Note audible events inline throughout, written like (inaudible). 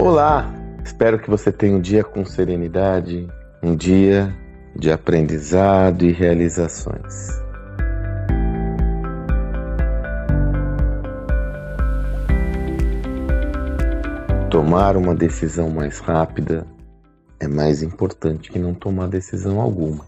Olá! Espero que você tenha um dia com serenidade, um dia de aprendizado e realizações. Tomar uma decisão mais rápida é mais importante que não tomar decisão alguma.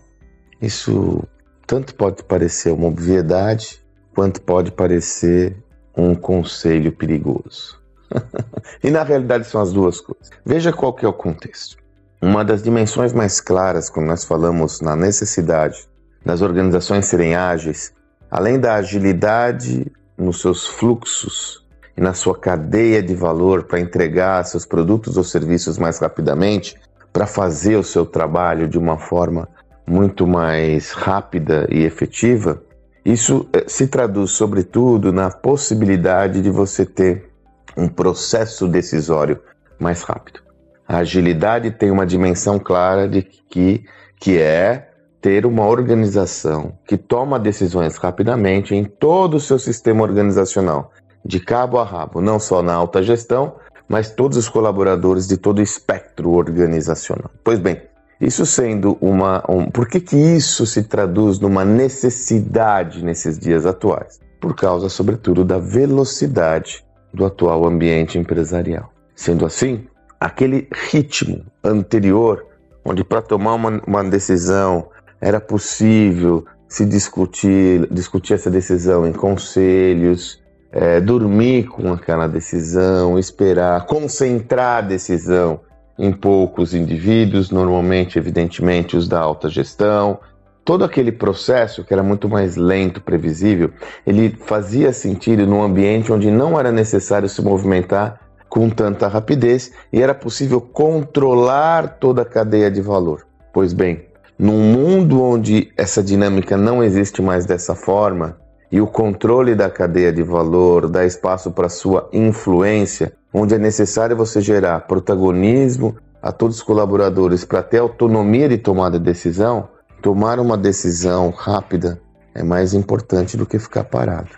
Isso tanto pode parecer uma obviedade, quanto pode parecer um conselho perigoso. (laughs) e na realidade são as duas coisas. Veja qual que é o contexto. Uma das dimensões mais claras quando nós falamos na necessidade das organizações serem ágeis, além da agilidade nos seus fluxos e na sua cadeia de valor para entregar seus produtos ou serviços mais rapidamente, para fazer o seu trabalho de uma forma muito mais rápida e efetiva, isso eh, se traduz, sobretudo, na possibilidade de você ter um processo decisório mais rápido. A agilidade tem uma dimensão clara de que, que é ter uma organização que toma decisões rapidamente em todo o seu sistema organizacional, de cabo a rabo, não só na alta gestão, mas todos os colaboradores de todo o espectro organizacional. Pois bem, isso sendo uma. Um, por que, que isso se traduz numa necessidade nesses dias atuais? Por causa, sobretudo, da velocidade do atual ambiente empresarial. Sendo assim, aquele ritmo anterior, onde para tomar uma, uma, decisão era possível se discutir, discutir essa decisão em conselhos, é, dormir com aquela decisão, esperar, concentrar a decisão em poucos indivíduos, normalmente, evidentemente, os da alta gestão, todo aquele processo que era muito mais lento, previsível, ele fazia sentido num ambiente onde não era necessário se movimentar com tanta rapidez e era possível controlar toda a cadeia de valor. Pois bem, num mundo onde essa dinâmica não existe mais dessa forma e o controle da cadeia de valor dá espaço para sua influência, onde é necessário você gerar protagonismo a todos os colaboradores para ter autonomia de tomada de decisão, Tomar uma decisão rápida é mais importante do que ficar parado.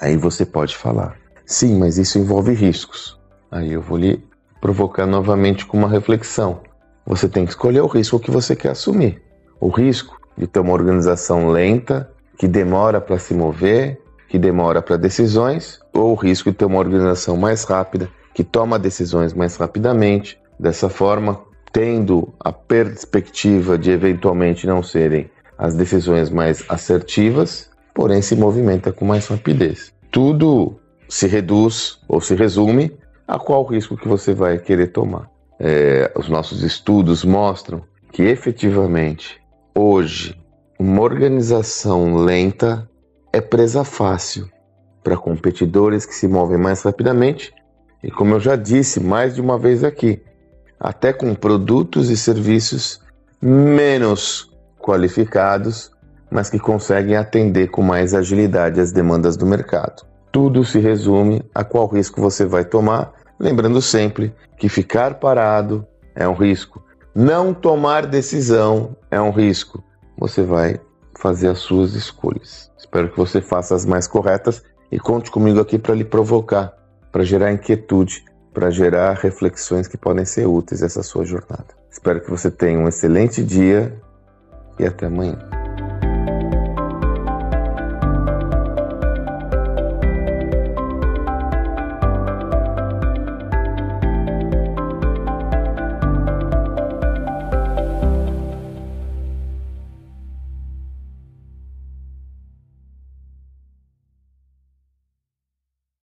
Aí você pode falar: sim, mas isso envolve riscos. Aí eu vou lhe provocar novamente com uma reflexão. Você tem que escolher o risco que você quer assumir. O risco de ter uma organização lenta, que demora para se mover, que demora para decisões, ou o risco de ter uma organização mais rápida, que toma decisões mais rapidamente. Dessa forma, tendo a perspectiva de eventualmente não serem as decisões mais assertivas, porém se movimenta com mais rapidez. Tudo se reduz ou se resume a qual risco que você vai querer tomar. É, os nossos estudos mostram que efetivamente hoje uma organização lenta é presa fácil para competidores que se movem mais rapidamente e como eu já disse mais de uma vez aqui, até com produtos e serviços menos qualificados, mas que conseguem atender com mais agilidade as demandas do mercado. Tudo se resume a qual risco você vai tomar, lembrando sempre que ficar parado é um risco, não tomar decisão é um risco. Você vai fazer as suas escolhas. Espero que você faça as mais corretas e conte comigo aqui para lhe provocar, para gerar inquietude para gerar reflexões que podem ser úteis essa sua jornada. Espero que você tenha um excelente dia e até amanhã.